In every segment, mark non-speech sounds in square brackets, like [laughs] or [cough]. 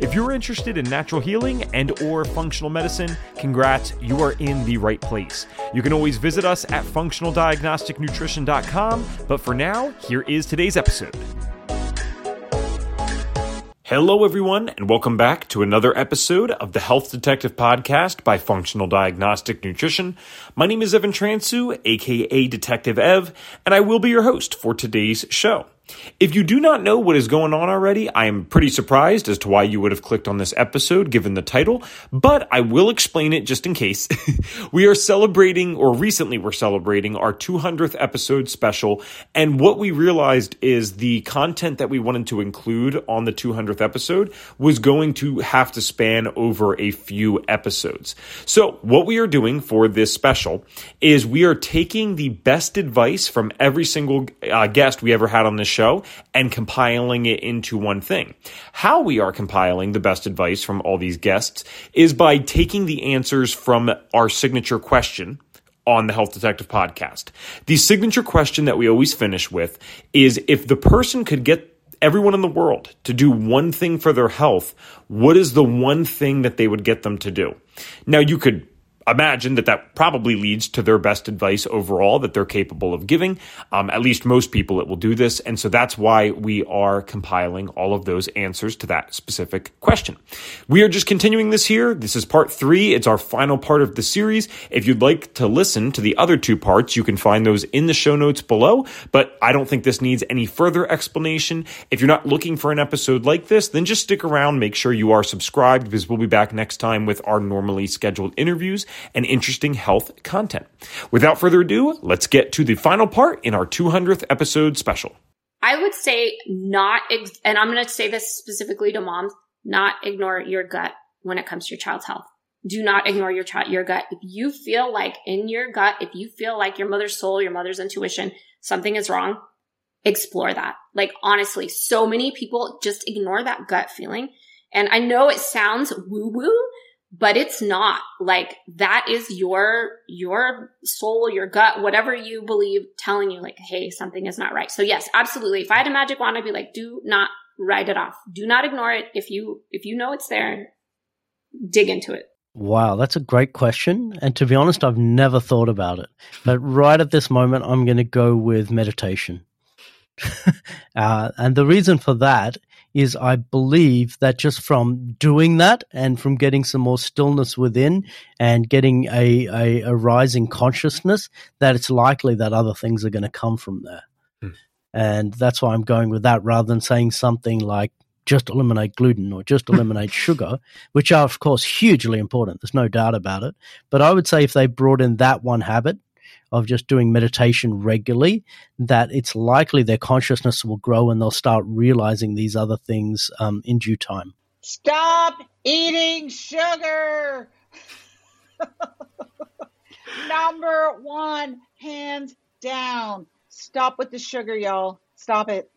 If you're interested in natural healing and or functional medicine, congrats, you are in the right place. You can always visit us at functionaldiagnosticnutrition.com, but for now, here is today's episode. Hello, everyone, and welcome back to another episode of the Health Detective Podcast by Functional Diagnostic Nutrition. My name is Evan Transue, aka Detective Ev, and I will be your host for today's show. If you do not know what is going on already, I am pretty surprised as to why you would have clicked on this episode given the title, but I will explain it just in case. [laughs] we are celebrating, or recently we're celebrating, our 200th episode special, and what we realized is the content that we wanted to include on the 200th episode was going to have to span over a few episodes. So, what we are doing for this special is we are taking the best advice from every single uh, guest we ever had on this show show and compiling it into one thing. How we are compiling the best advice from all these guests is by taking the answers from our signature question on the Health Detective podcast. The signature question that we always finish with is if the person could get everyone in the world to do one thing for their health, what is the one thing that they would get them to do? Now, you could imagine that that probably leads to their best advice overall that they're capable of giving. Um, at least most people it will do this. And so that's why we are compiling all of those answers to that specific question. We are just continuing this here. This is part three. It's our final part of the series. If you'd like to listen to the other two parts, you can find those in the show notes below. But I don't think this needs any further explanation. If you're not looking for an episode like this, then just stick around. Make sure you are subscribed because we'll be back next time with our normally scheduled interviews and interesting health content. Without further ado, let's get to the final part in our 200th episode special. I would say not, and I'm going to say this specifically to moms, not ignore your gut when it comes to your child's health. Do not ignore your child, your gut. If you feel like in your gut, if you feel like your mother's soul, your mother's intuition, something is wrong, explore that. Like honestly, so many people just ignore that gut feeling. And I know it sounds woo woo, but it's not like that is your your soul your gut whatever you believe telling you like hey something is not right so yes absolutely if i had a magic wand i'd be like do not write it off do not ignore it if you if you know it's there dig into it Wow, that's a great question. And to be honest, I've never thought about it. But right at this moment, I'm going to go with meditation. [laughs] uh, and the reason for that is I believe that just from doing that and from getting some more stillness within and getting a, a, a rising consciousness, that it's likely that other things are going to come from there. Hmm. And that's why I'm going with that rather than saying something like just eliminate gluten or just [laughs] eliminate sugar, which are, of course, hugely important. There's no doubt about it. But I would say if they brought in that one habit, of just doing meditation regularly, that it's likely their consciousness will grow and they'll start realizing these other things um, in due time. Stop eating sugar. [laughs] Number one, hands down. Stop with the sugar, y'all. Stop it.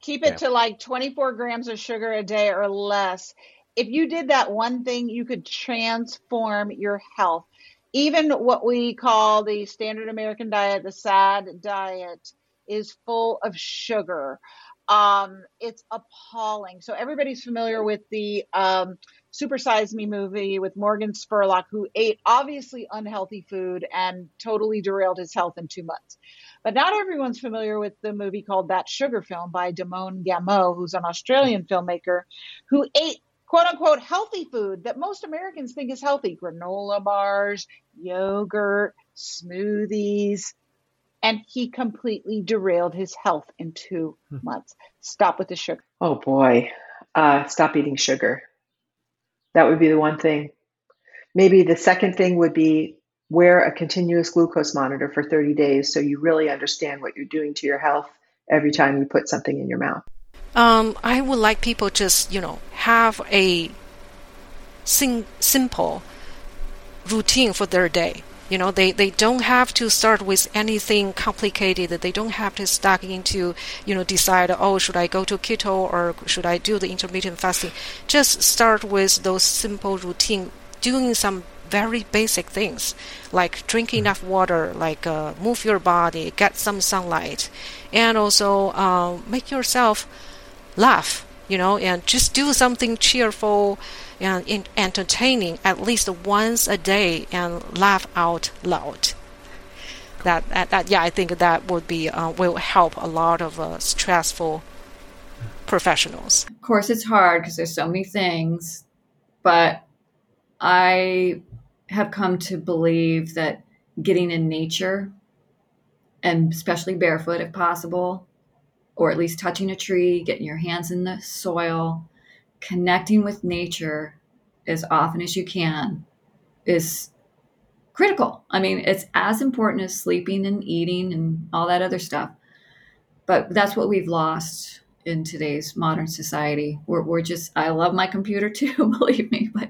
Keep it yeah. to like 24 grams of sugar a day or less. If you did that one thing, you could transform your health even what we call the standard American diet, the SAD diet, is full of sugar. Um, it's appalling. So everybody's familiar with the um, Super Size Me movie with Morgan Spurlock, who ate obviously unhealthy food and totally derailed his health in two months. But not everyone's familiar with the movie called That Sugar Film by Damon Gameau, who's an Australian filmmaker who ate quote unquote healthy food that most Americans think is healthy granola bars, yogurt, smoothies. And he completely derailed his health in two hmm. months. Stop with the sugar. Oh boy. Uh, stop eating sugar. That would be the one thing. Maybe the second thing would be wear a continuous glucose monitor for 30 days so you really understand what you're doing to your health every time you put something in your mouth. Um, I would like people just you know have a sim- simple routine for their day. You know, they, they don't have to start with anything complicated. They don't have to stuck into, you know, decide, oh, should I go to keto or should I do the intermittent fasting? Just start with those simple routine, doing some very basic things like drink enough water, like uh, move your body, get some sunlight, and also uh, make yourself laugh, you know, and just do something cheerful and entertaining at least once a day and laugh out loud. That, that, that yeah, I think that would be uh, will help a lot of uh, stressful professionals. Of course, it's hard because there's so many things, but I have come to believe that getting in nature, and especially barefoot if possible, or at least touching a tree, getting your hands in the soil, connecting with nature as often as you can is critical. I mean, it's as important as sleeping and eating and all that other stuff. But that's what we've lost in today's modern society. We're, we're just, I love my computer [laughs] too, believe me. But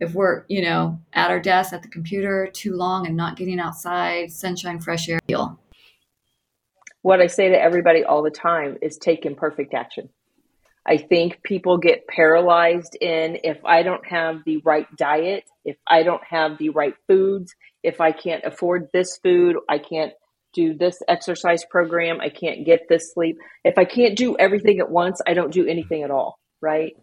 if we're, you know, at our desk at the computer too long and not getting outside, sunshine, fresh air, feel. What I say to everybody all the time is take imperfect action. I think people get paralyzed in if I don't have the right diet, if I don't have the right foods, if I can't afford this food, I can't do this exercise program, I can't get this sleep. If I can't do everything at once, I don't do anything at all, right?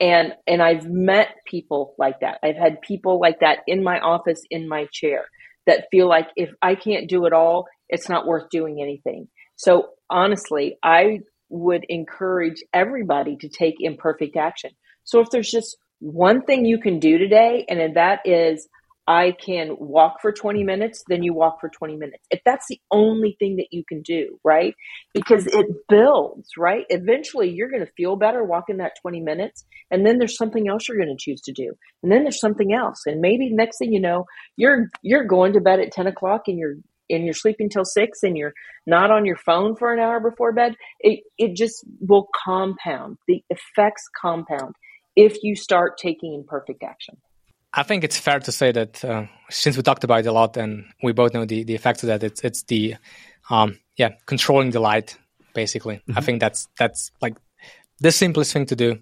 And and I've met people like that. I've had people like that in my office in my chair that feel like if I can't do it all, it's not worth doing anything. So honestly, I would encourage everybody to take imperfect action. So if there's just one thing you can do today, and that is I can walk for 20 minutes, then you walk for 20 minutes. If that's the only thing that you can do, right? Because it builds, right? Eventually you're going to feel better walking that 20 minutes. And then there's something else you're going to choose to do. And then there's something else. And maybe next thing you know, you're, you're going to bed at 10 o'clock and you're and you're sleeping till six and you're not on your phone for an hour before bed, it, it just will compound. The effects compound if you start taking imperfect action. I think it's fair to say that uh, since we talked about it a lot and we both know the, the effects of that, it's it's the um, yeah controlling the light basically. Mm-hmm. I think that's that's like the simplest thing to do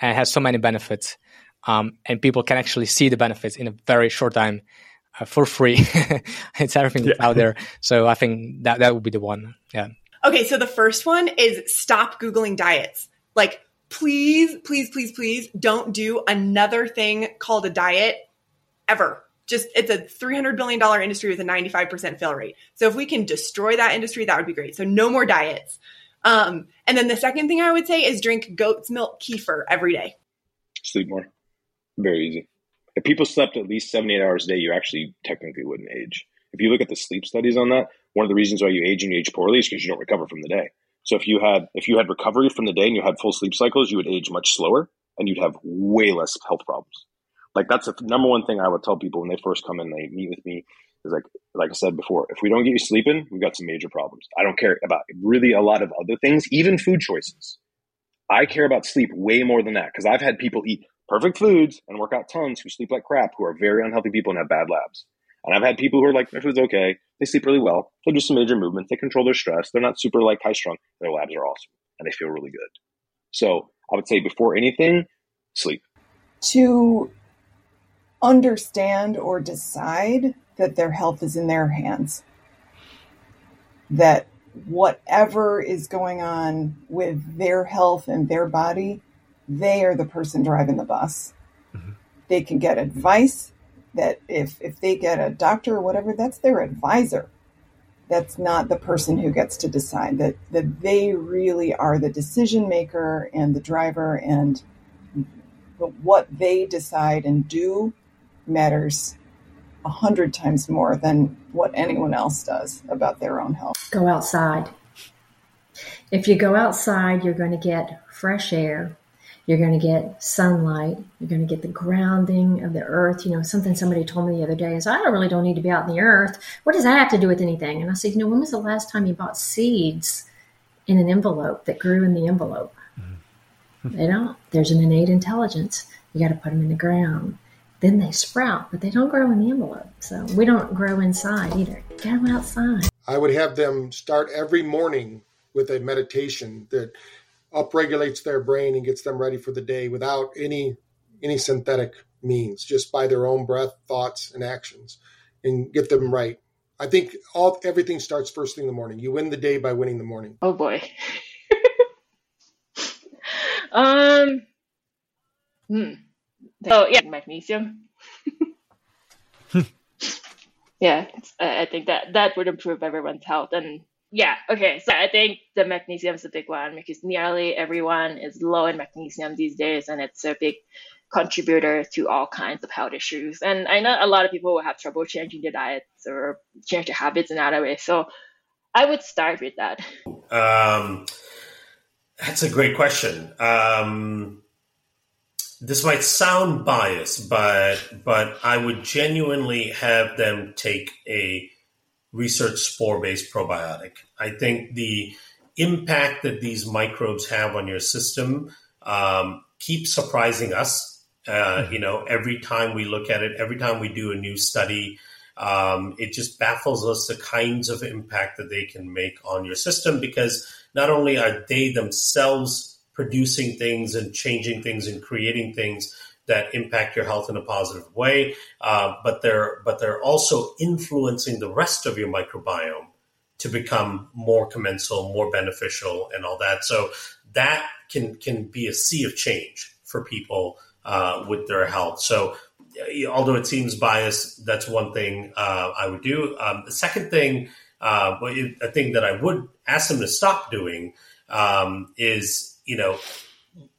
and has so many benefits. Um, and people can actually see the benefits in a very short time for free. [laughs] it's everything yeah. out there. So I think that that would be the one. Yeah. Okay, so the first one is stop googling diets. Like please, please, please, please don't do another thing called a diet ever. Just it's a $300 billion industry with a 95% fail rate. So if we can destroy that industry, that would be great. So no more diets. Um, and then the second thing I would say is drink goat's milk kefir every day. Sleep more. Very easy if people slept at least 78 hours a day, you actually technically wouldn't age. If you look at the sleep studies on that, one of the reasons why you age and you age poorly is because you don't recover from the day. So if you had if you had recovery from the day and you had full sleep cycles, you would age much slower and you'd have way less health problems. Like that's the number one thing I would tell people when they first come in, they meet with me is like like I said before, if we don't get you sleeping, we've got some major problems. I don't care about really a lot of other things, even food choices. I care about sleep way more than that because I've had people eat perfect foods and work out tons who sleep like crap, who are very unhealthy people and have bad labs. And I've had people who are like, their food's okay. They sleep really well. They do some major movements. They control their stress. They're not super like high strung. Their labs are awesome and they feel really good. So I would say before anything, sleep. To understand or decide that their health is in their hands. That whatever is going on with their health and their body they are the person driving the bus. Mm-hmm. They can get advice that if if they get a doctor or whatever, that's their advisor. That's not the person who gets to decide that that they really are the decision maker and the driver and what they decide and do matters a hundred times more than what anyone else does about their own health. Go outside. If you go outside, you're going to get fresh air. You're going to get sunlight. You're going to get the grounding of the earth. You know, something somebody told me the other day is, I really don't need to be out in the earth. What does that have to do with anything? And I said, you know, when was the last time you bought seeds in an envelope that grew in the envelope? Mm-hmm. they don't. There's an innate intelligence. You got to put them in the ground. then they sprout, but they don't grow in the envelope. So we don't grow inside either. Go outside. I would have them start every morning with a meditation that upregulates their brain and gets them ready for the day without any any synthetic means, just by their own breath, thoughts, and actions, and get them right. I think all everything starts first thing in the morning. You win the day by winning the morning. Oh boy. [laughs] um. Hmm. Oh yeah, magnesium. [laughs] yeah, I think that that would improve everyone's health. And yeah, okay, so I think the magnesium is a big one because nearly everyone is low in magnesium these days, and it's a big contributor to all kinds of health issues. And I know a lot of people will have trouble changing their diets or change their habits in other ways. So I would start with that. Um, that's a great question. Um, this might sound biased, but but I would genuinely have them take a research spore based probiotic. I think the impact that these microbes have on your system um, keeps surprising us. Uh, mm-hmm. you know, every time we look at it, every time we do a new study, um, it just baffles us the kinds of impact that they can make on your system because not only are they themselves producing things and changing things and creating things that impact your health in a positive way, uh, but they're but they're also influencing the rest of your microbiome to become more commensal, more beneficial, and all that. So that can can be a sea of change for people uh, with their health. So although it seems biased, that's one thing uh, I would do. Um, the second thing, uh, a thing that I would ask them to stop doing um, is you know,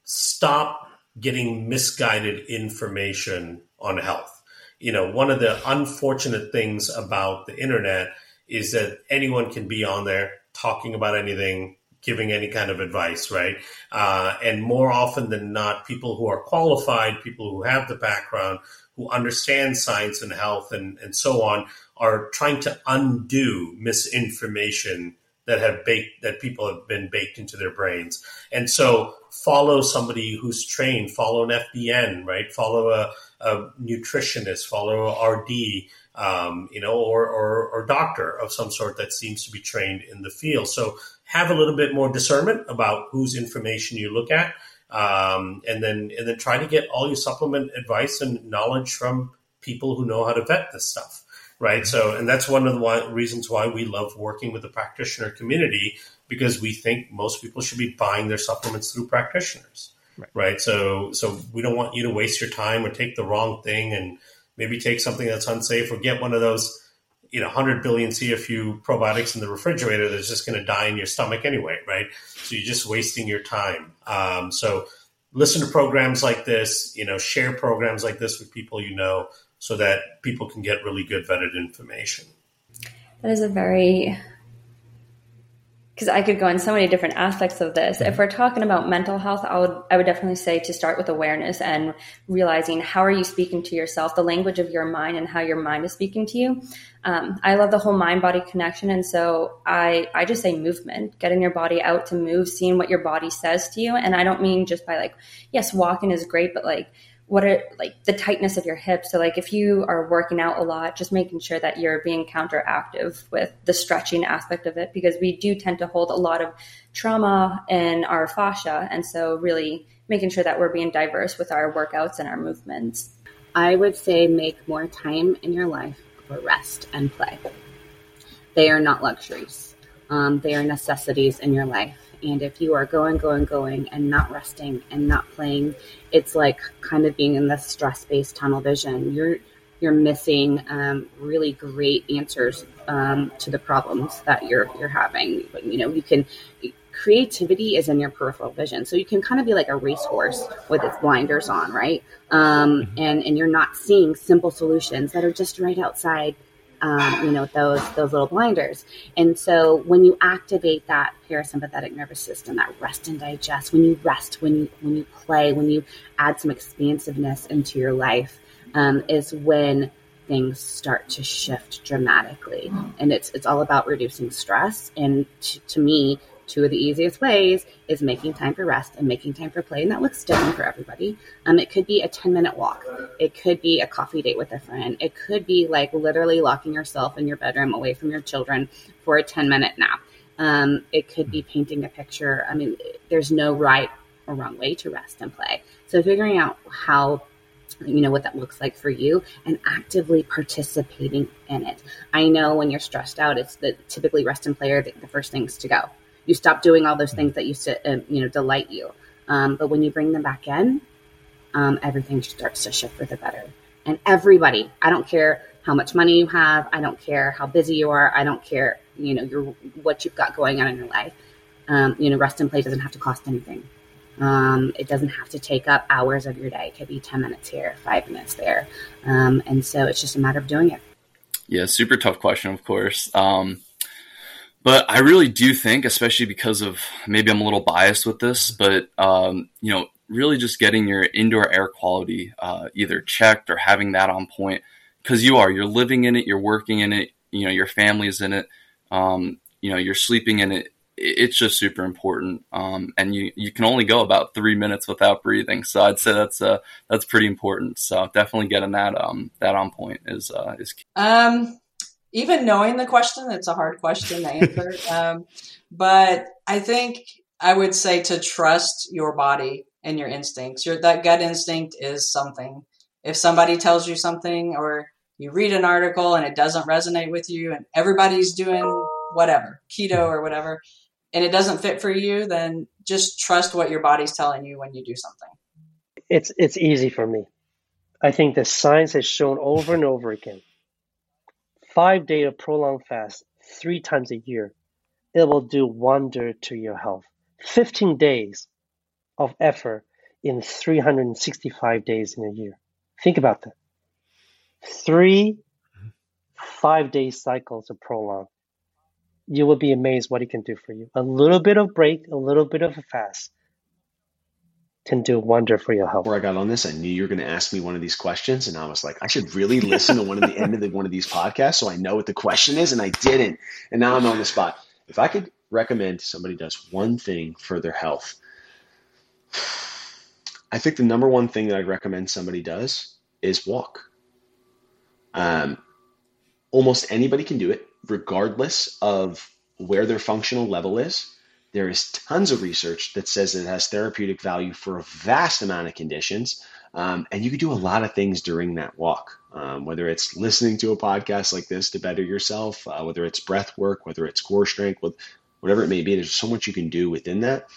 stop getting misguided information on health. You know, one of the unfortunate things about the internet is that anyone can be on there talking about anything, giving any kind of advice, right? Uh, and more often than not, people who are qualified, people who have the background, who understand science and health and, and so on, are trying to undo misinformation that have baked that people have been baked into their brains. And so follow somebody who's trained, follow an FDN, right? Follow a, a nutritionist, follow a RD, um, you know, or, or, or doctor of some sort that seems to be trained in the field. So have a little bit more discernment about whose information you look at. Um, and then and then try to get all your supplement advice and knowledge from people who know how to vet this stuff right? So, and that's one of the why, reasons why we love working with the practitioner community because we think most people should be buying their supplements through practitioners, right? right? So, so we don't want you to waste your time or take the wrong thing and maybe take something that's unsafe or get one of those, you know, 100 billion CFU probiotics in the refrigerator that's just going to die in your stomach anyway, right? So you're just wasting your time. Um, so listen to programs like this, you know, share programs like this with people you know so that people can get really good vetted information. That is a very because I could go in so many different aspects of this. If we're talking about mental health, I would I would definitely say to start with awareness and realizing how are you speaking to yourself, the language of your mind, and how your mind is speaking to you. Um, I love the whole mind body connection, and so I I just say movement, getting your body out to move, seeing what your body says to you, and I don't mean just by like yes, walking is great, but like what are like the tightness of your hips. So like if you are working out a lot, just making sure that you're being counteractive with the stretching aspect of it because we do tend to hold a lot of trauma in our fascia. And so really making sure that we're being diverse with our workouts and our movements. I would say make more time in your life for rest and play. They are not luxuries. Um, they are necessities in your life and if you are going, going, going and not resting and not playing, it's like kind of being in this stress based tunnel vision. You're you're missing um, really great answers um, to the problems that you're you're having. But, you know, you can creativity is in your peripheral vision, so you can kind of be like a racehorse with its blinders on, right? Um, mm-hmm. and and you're not seeing simple solutions that are just right outside um, you know those those little blinders. And so when you activate that parasympathetic nervous system that rest and digest when you rest when you when you play when you add some expansiveness into your life um, is when things start to shift dramatically. And it's it's all about reducing stress. And to, to me two of the easiest ways is making time for rest and making time for play and that looks different for everybody. Um, it could be a 10 minute walk. It could be a coffee date with a friend. It could be like literally locking yourself in your bedroom away from your children for a 10 minute nap. Um, it could be painting a picture. I mean there's no right or wrong way to rest and play. So figuring out how you know what that looks like for you and actively participating in it. I know when you're stressed out it's the typically rest and play are the, the first things to go you stop doing all those things that used to uh, you know delight you um, but when you bring them back in um, everything starts to shift for the better and everybody i don't care how much money you have i don't care how busy you are i don't care you know your what you've got going on in your life um, you know rest and play doesn't have to cost anything um, it doesn't have to take up hours of your day. It could be 10 minutes here, five minutes there. Um, and so it's just a matter of doing it. Yeah, super tough question, of course. Um, but I really do think, especially because of maybe I'm a little biased with this, but um, you know, really just getting your indoor air quality uh, either checked or having that on point, because you are you're living in it, you're working in it, you know, your family's in it, um, you know, you're sleeping in it it's just super important. Um, and you, you can only go about three minutes without breathing. So I'd say that's, uh, that's pretty important. So definitely getting that, um, that on point is, uh, is key. Um, even knowing the question, it's a hard question to answer. [laughs] um, but I think I would say to trust your body and your instincts. Your, that gut instinct is something. If somebody tells you something or you read an article and it doesn't resonate with you and everybody's doing whatever, keto or whatever, and it doesn't fit for you, then just trust what your body's telling you when you do something. It's it's easy for me. I think the science has shown over and over again. Five day of prolonged fast, three times a year, it will do wonder to your health. Fifteen days of effort in 365 days in a year. Think about that. Three five day cycles of prolonged you will be amazed what it can do for you. A little bit of break, a little bit of a fast can do wonder for your health. Before I got on this, I knew you were going to ask me one of these questions, and I was like, I should really listen to one of the end of the, one of these podcasts so I know what the question is, and I didn't, and now I'm on the spot. If I could recommend somebody does one thing for their health, I think the number one thing that I'd recommend somebody does is walk. Um, almost anybody can do it regardless of where their functional level is. There is tons of research that says it has therapeutic value for a vast amount of conditions. Um, and you can do a lot of things during that walk, um, whether it's listening to a podcast like this to better yourself, uh, whether it's breath work, whether it's core strength, whatever it may be. There's so much you can do within that.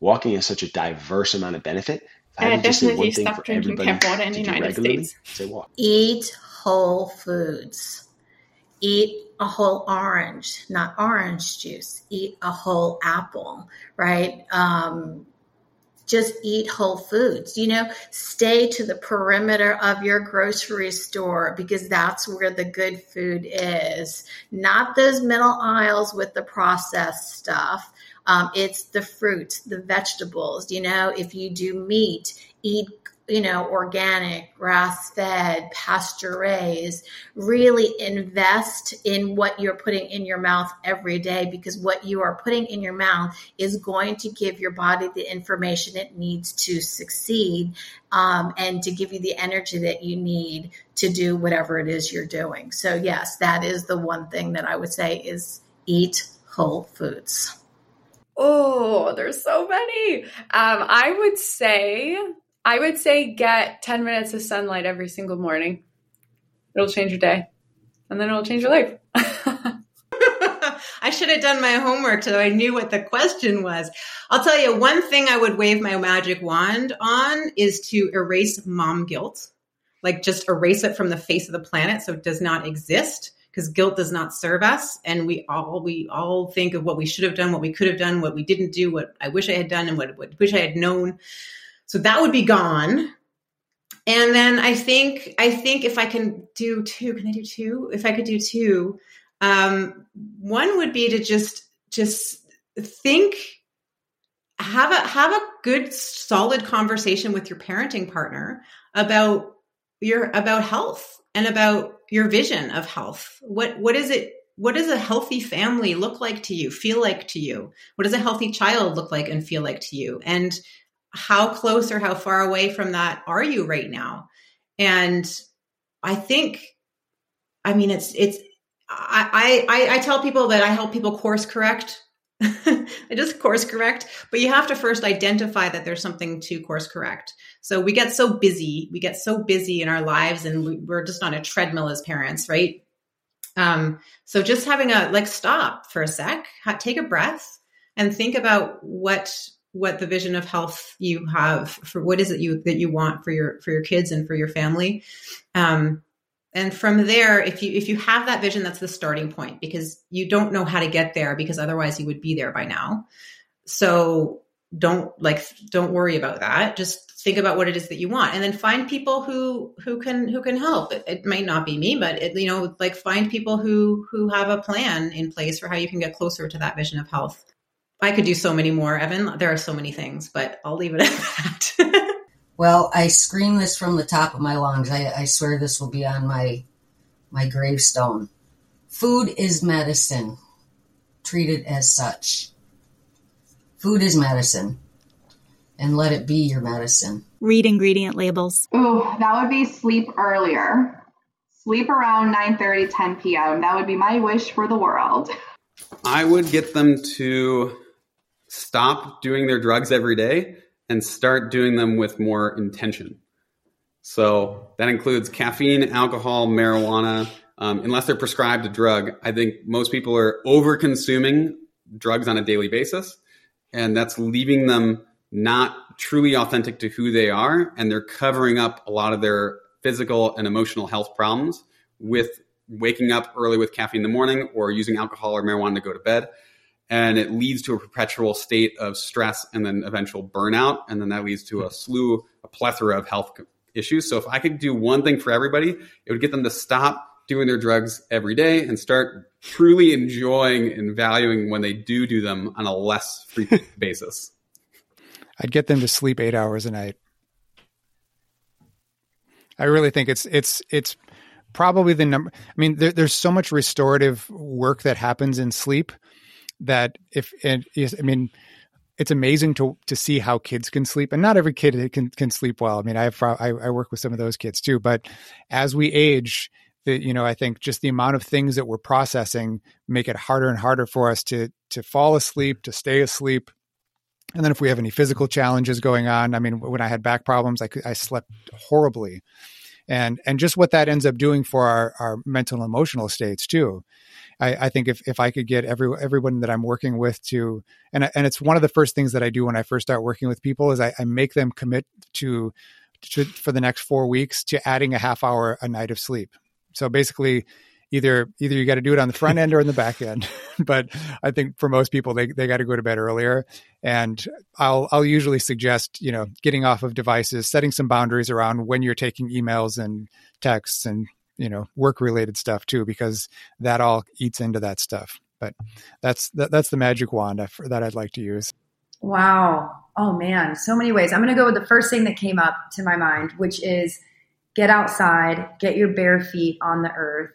Walking has such a diverse amount of benefit. If I definitely stop drinking tap water in the United States. Say walk. Eat whole foods. Eat a whole orange, not orange juice. Eat a whole apple, right? Um, just eat whole foods. You know, stay to the perimeter of your grocery store because that's where the good food is, not those middle aisles with the processed stuff. Um, it's the fruits, the vegetables. You know, if you do meat, eat you know, organic, grass fed, pasture raised, really invest in what you're putting in your mouth every day because what you are putting in your mouth is going to give your body the information it needs to succeed um, and to give you the energy that you need to do whatever it is you're doing. So, yes, that is the one thing that I would say is eat whole foods. Oh, there's so many. Um, I would say I would say get 10 minutes of sunlight every single morning. It'll change your day and then it'll change your life. [laughs] I should have done my homework so I knew what the question was. I'll tell you one thing I would wave my magic wand on is to erase mom guilt. Like just erase it from the face of the planet so it does not exist because guilt does not serve us and we all we all think of what we should have done, what we could have done, what we didn't do, what I wish I had done and what, what wish I had known. So that would be gone. And then I think I think if I can do two, can I do two? If I could do two, um, one would be to just just think have a have a good solid conversation with your parenting partner about your about health and about your vision of health. What what is it what does a healthy family look like to you, feel like to you? What does a healthy child look like and feel like to you? And how close or how far away from that are you right now? And I think, I mean, it's, it's, I, I, I tell people that I help people course correct. [laughs] I just course correct, but you have to first identify that there's something to course correct. So we get so busy, we get so busy in our lives and we're just on a treadmill as parents, right? Um, so just having a like stop for a sec, take a breath and think about what what the vision of health you have for what is it you that you want for your for your kids and for your family. Um, and from there if you if you have that vision that's the starting point because you don't know how to get there because otherwise you would be there by now. So don't like don't worry about that. Just think about what it is that you want and then find people who who can who can help. It, it might not be me but it, you know like find people who who have a plan in place for how you can get closer to that vision of health I could do so many more, Evan. There are so many things, but I'll leave it at that. [laughs] well, I scream this from the top of my lungs. I, I swear this will be on my my gravestone. Food is medicine. Treat it as such. Food is medicine. And let it be your medicine. Read ingredient labels. Ooh, that would be sleep earlier. Sleep around 9 30, 10 p.m. That would be my wish for the world. I would get them to stop doing their drugs every day and start doing them with more intention. So that includes caffeine, alcohol, marijuana. Um, unless they're prescribed a drug, I think most people are over consuming drugs on a daily basis. And that's leaving them not truly authentic to who they are. And they're covering up a lot of their physical and emotional health problems with waking up early with caffeine in the morning or using alcohol or marijuana to go to bed and it leads to a perpetual state of stress and then eventual burnout and then that leads to a slew a plethora of health issues. So if i could do one thing for everybody it would get them to stop doing their drugs every day and start truly enjoying and valuing when they do do them on a less frequent [laughs] basis. I'd get them to sleep 8 hours a night. I really think it's it's it's probably the number i mean there, there's so much restorative work that happens in sleep that if it is, I mean, it's amazing to to see how kids can sleep, and not every kid can can sleep well. I mean, I have I, I work with some of those kids too, but as we age, the, you know, I think just the amount of things that we're processing make it harder and harder for us to to fall asleep, to stay asleep. And then if we have any physical challenges going on, I mean, when I had back problems, I, I slept horribly. And, and just what that ends up doing for our, our mental and emotional states too. I, I, think if, if I could get every everyone that I'm working with to and and it's one of the first things that I do when I first start working with people is I, I make them commit to, to for the next four weeks to adding a half hour a night of sleep. So basically, either either you got to do it on the front end or in the back end. [laughs] but I think for most people, they they got to go to bed earlier. And I'll I'll usually suggest you know getting off of devices, setting some boundaries around when you're taking emails and texts and you know work related stuff too because that all eats into that stuff. But that's that, that's the magic wand that i'd like to use. Wow. Oh man. So many ways. I'm going to go with the first thing that came up to my mind which is get outside get your bare feet on the earth.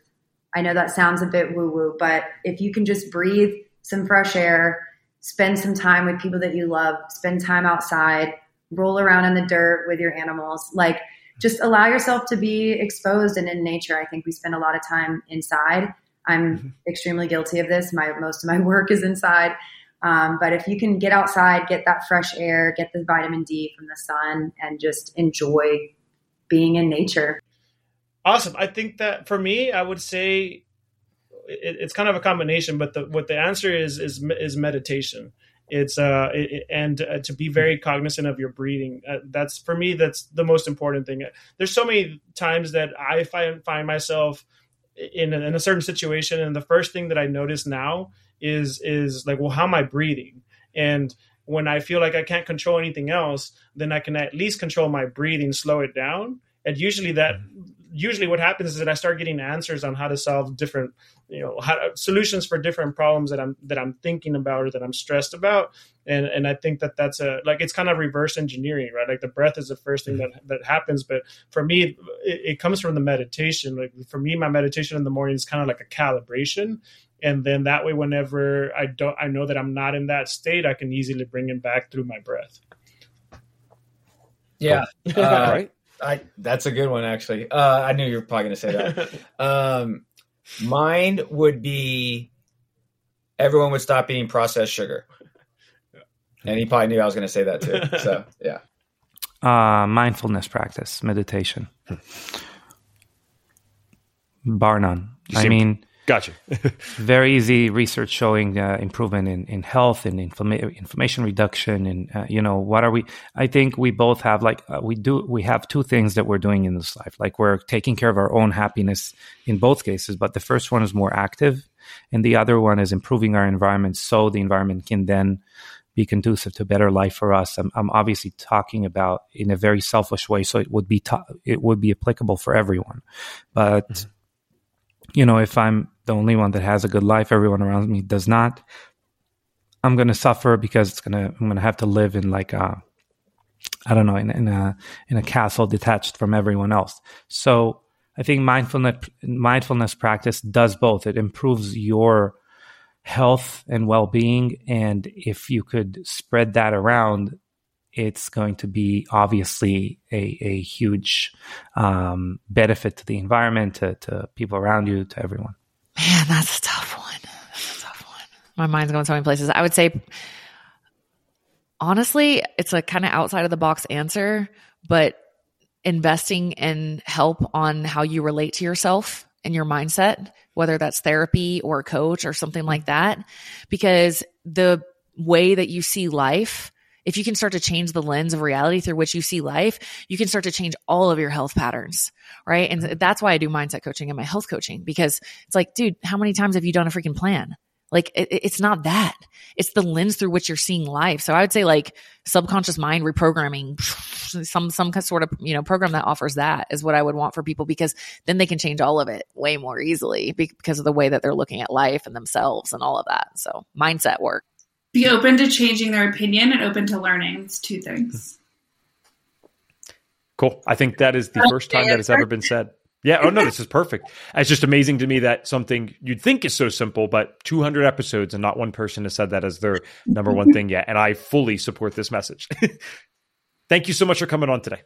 I know that sounds a bit woo woo but if you can just breathe some fresh air spend some time with people that you love spend time outside roll around in the dirt with your animals. Like just allow yourself to be exposed and in nature. I think we spend a lot of time inside. I'm mm-hmm. extremely guilty of this. My most of my [laughs] work is inside. Um, but if you can get outside, get that fresh air, get the vitamin D from the sun, and just enjoy being in nature. Awesome. I think that for me, I would say it, it's kind of a combination, but the, what the answer is is is meditation it's uh it, and uh, to be very cognizant of your breathing uh, that's for me that's the most important thing. There's so many times that i find find myself in a, in a certain situation and the first thing that i notice now is is like well how am i breathing? And when i feel like i can't control anything else then i can at least control my breathing slow it down. And usually that usually what happens is that I start getting answers on how to solve different, you know, how, solutions for different problems that I'm that I'm thinking about or that I'm stressed about. And and I think that that's a like it's kind of reverse engineering, right? Like the breath is the first thing that that happens, but for me, it, it comes from the meditation. Like for me, my meditation in the morning is kind of like a calibration and then that way whenever i don't i know that i'm not in that state i can easily bring it back through my breath Yeah. Cool. [laughs] Uh, Right. I that's a good one actually. Uh, I knew you were probably going to say that. [laughs] um, mine would be everyone would stop eating processed sugar. And he probably knew I was going to say that too. So [laughs] yeah. Uh, mindfulness practice, meditation. Bar none. You I seem- mean, Gotcha. [laughs] very easy research showing uh, improvement in, in health and inflama- inflammation reduction. And, uh, you know, what are we? I think we both have like, uh, we do, we have two things that we're doing in this life. Like we're taking care of our own happiness in both cases, but the first one is more active and the other one is improving our environment so the environment can then be conducive to a better life for us. I'm, I'm obviously talking about in a very selfish way, so it would be ta- it would be applicable for everyone. But you know, if I'm the only one that has a good life, everyone around me does not. I'm going to suffer because it's to I'm going to have to live in like a I don't know in, in a in a castle detached from everyone else. So I think mindfulness mindfulness practice does both. It improves your health and well-being and if you could spread that around it's going to be obviously a, a huge um, benefit to the environment to, to people around you to everyone Man, that's a tough one. That's a tough one. My mind's going so many places. I would say, honestly, it's a kind of outside of the box answer, but investing in help on how you relate to yourself and your mindset, whether that's therapy or a coach or something like that, because the way that you see life, if you can start to change the lens of reality through which you see life, you can start to change all of your health patterns. Right. And mm-hmm. that's why I do mindset coaching and my health coaching because it's like, dude, how many times have you done a freaking plan? Like it, it's not that. It's the lens through which you're seeing life. So I would say like subconscious mind reprogramming, [sniffs] some some sort of you know program that offers that is what I would want for people because then they can change all of it way more easily because of the way that they're looking at life and themselves and all of that. So mindset work. Be open to changing their opinion and open to learning. It's two things. Cool. I think that is the first time that has ever been said. Yeah. Oh no, this is perfect. It's just amazing to me that something you'd think is so simple, but 200 episodes and not one person has said that as their number one thing yet. And I fully support this message. [laughs] Thank you so much for coming on today.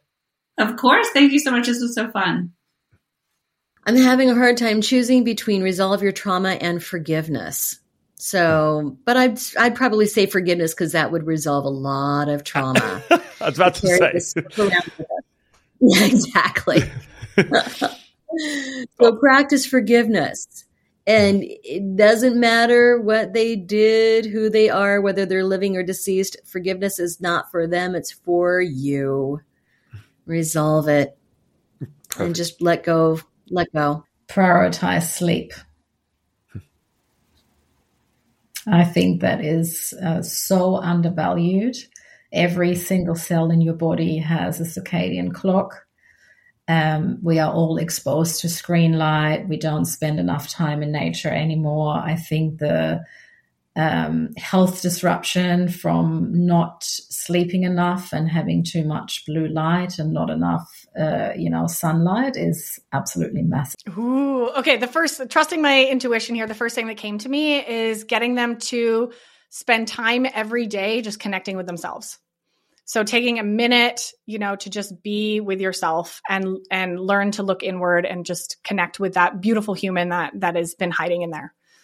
Of course. Thank you so much. This was so fun. I'm having a hard time choosing between resolve your trauma and forgiveness. So, but I'd I'd probably say forgiveness because that would resolve a lot of trauma. [laughs] I was about to carry say. this around with us. [laughs] Yeah, exactly. [laughs] so practice forgiveness. And it doesn't matter what they did, who they are, whether they're living or deceased. Forgiveness is not for them, it's for you. Resolve it and just let go. Let go. prioritize sleep. I think that is uh, so undervalued. Every single cell in your body has a circadian clock. Um, we are all exposed to screen light. We don't spend enough time in nature anymore. I think the um, health disruption from not sleeping enough and having too much blue light and not enough, uh, you know, sunlight is absolutely massive. Ooh, okay. The first, trusting my intuition here, the first thing that came to me is getting them to spend time every day just connecting with themselves. So taking a minute, you know, to just be with yourself and and learn to look inward and just connect with that beautiful human that that has been hiding in there.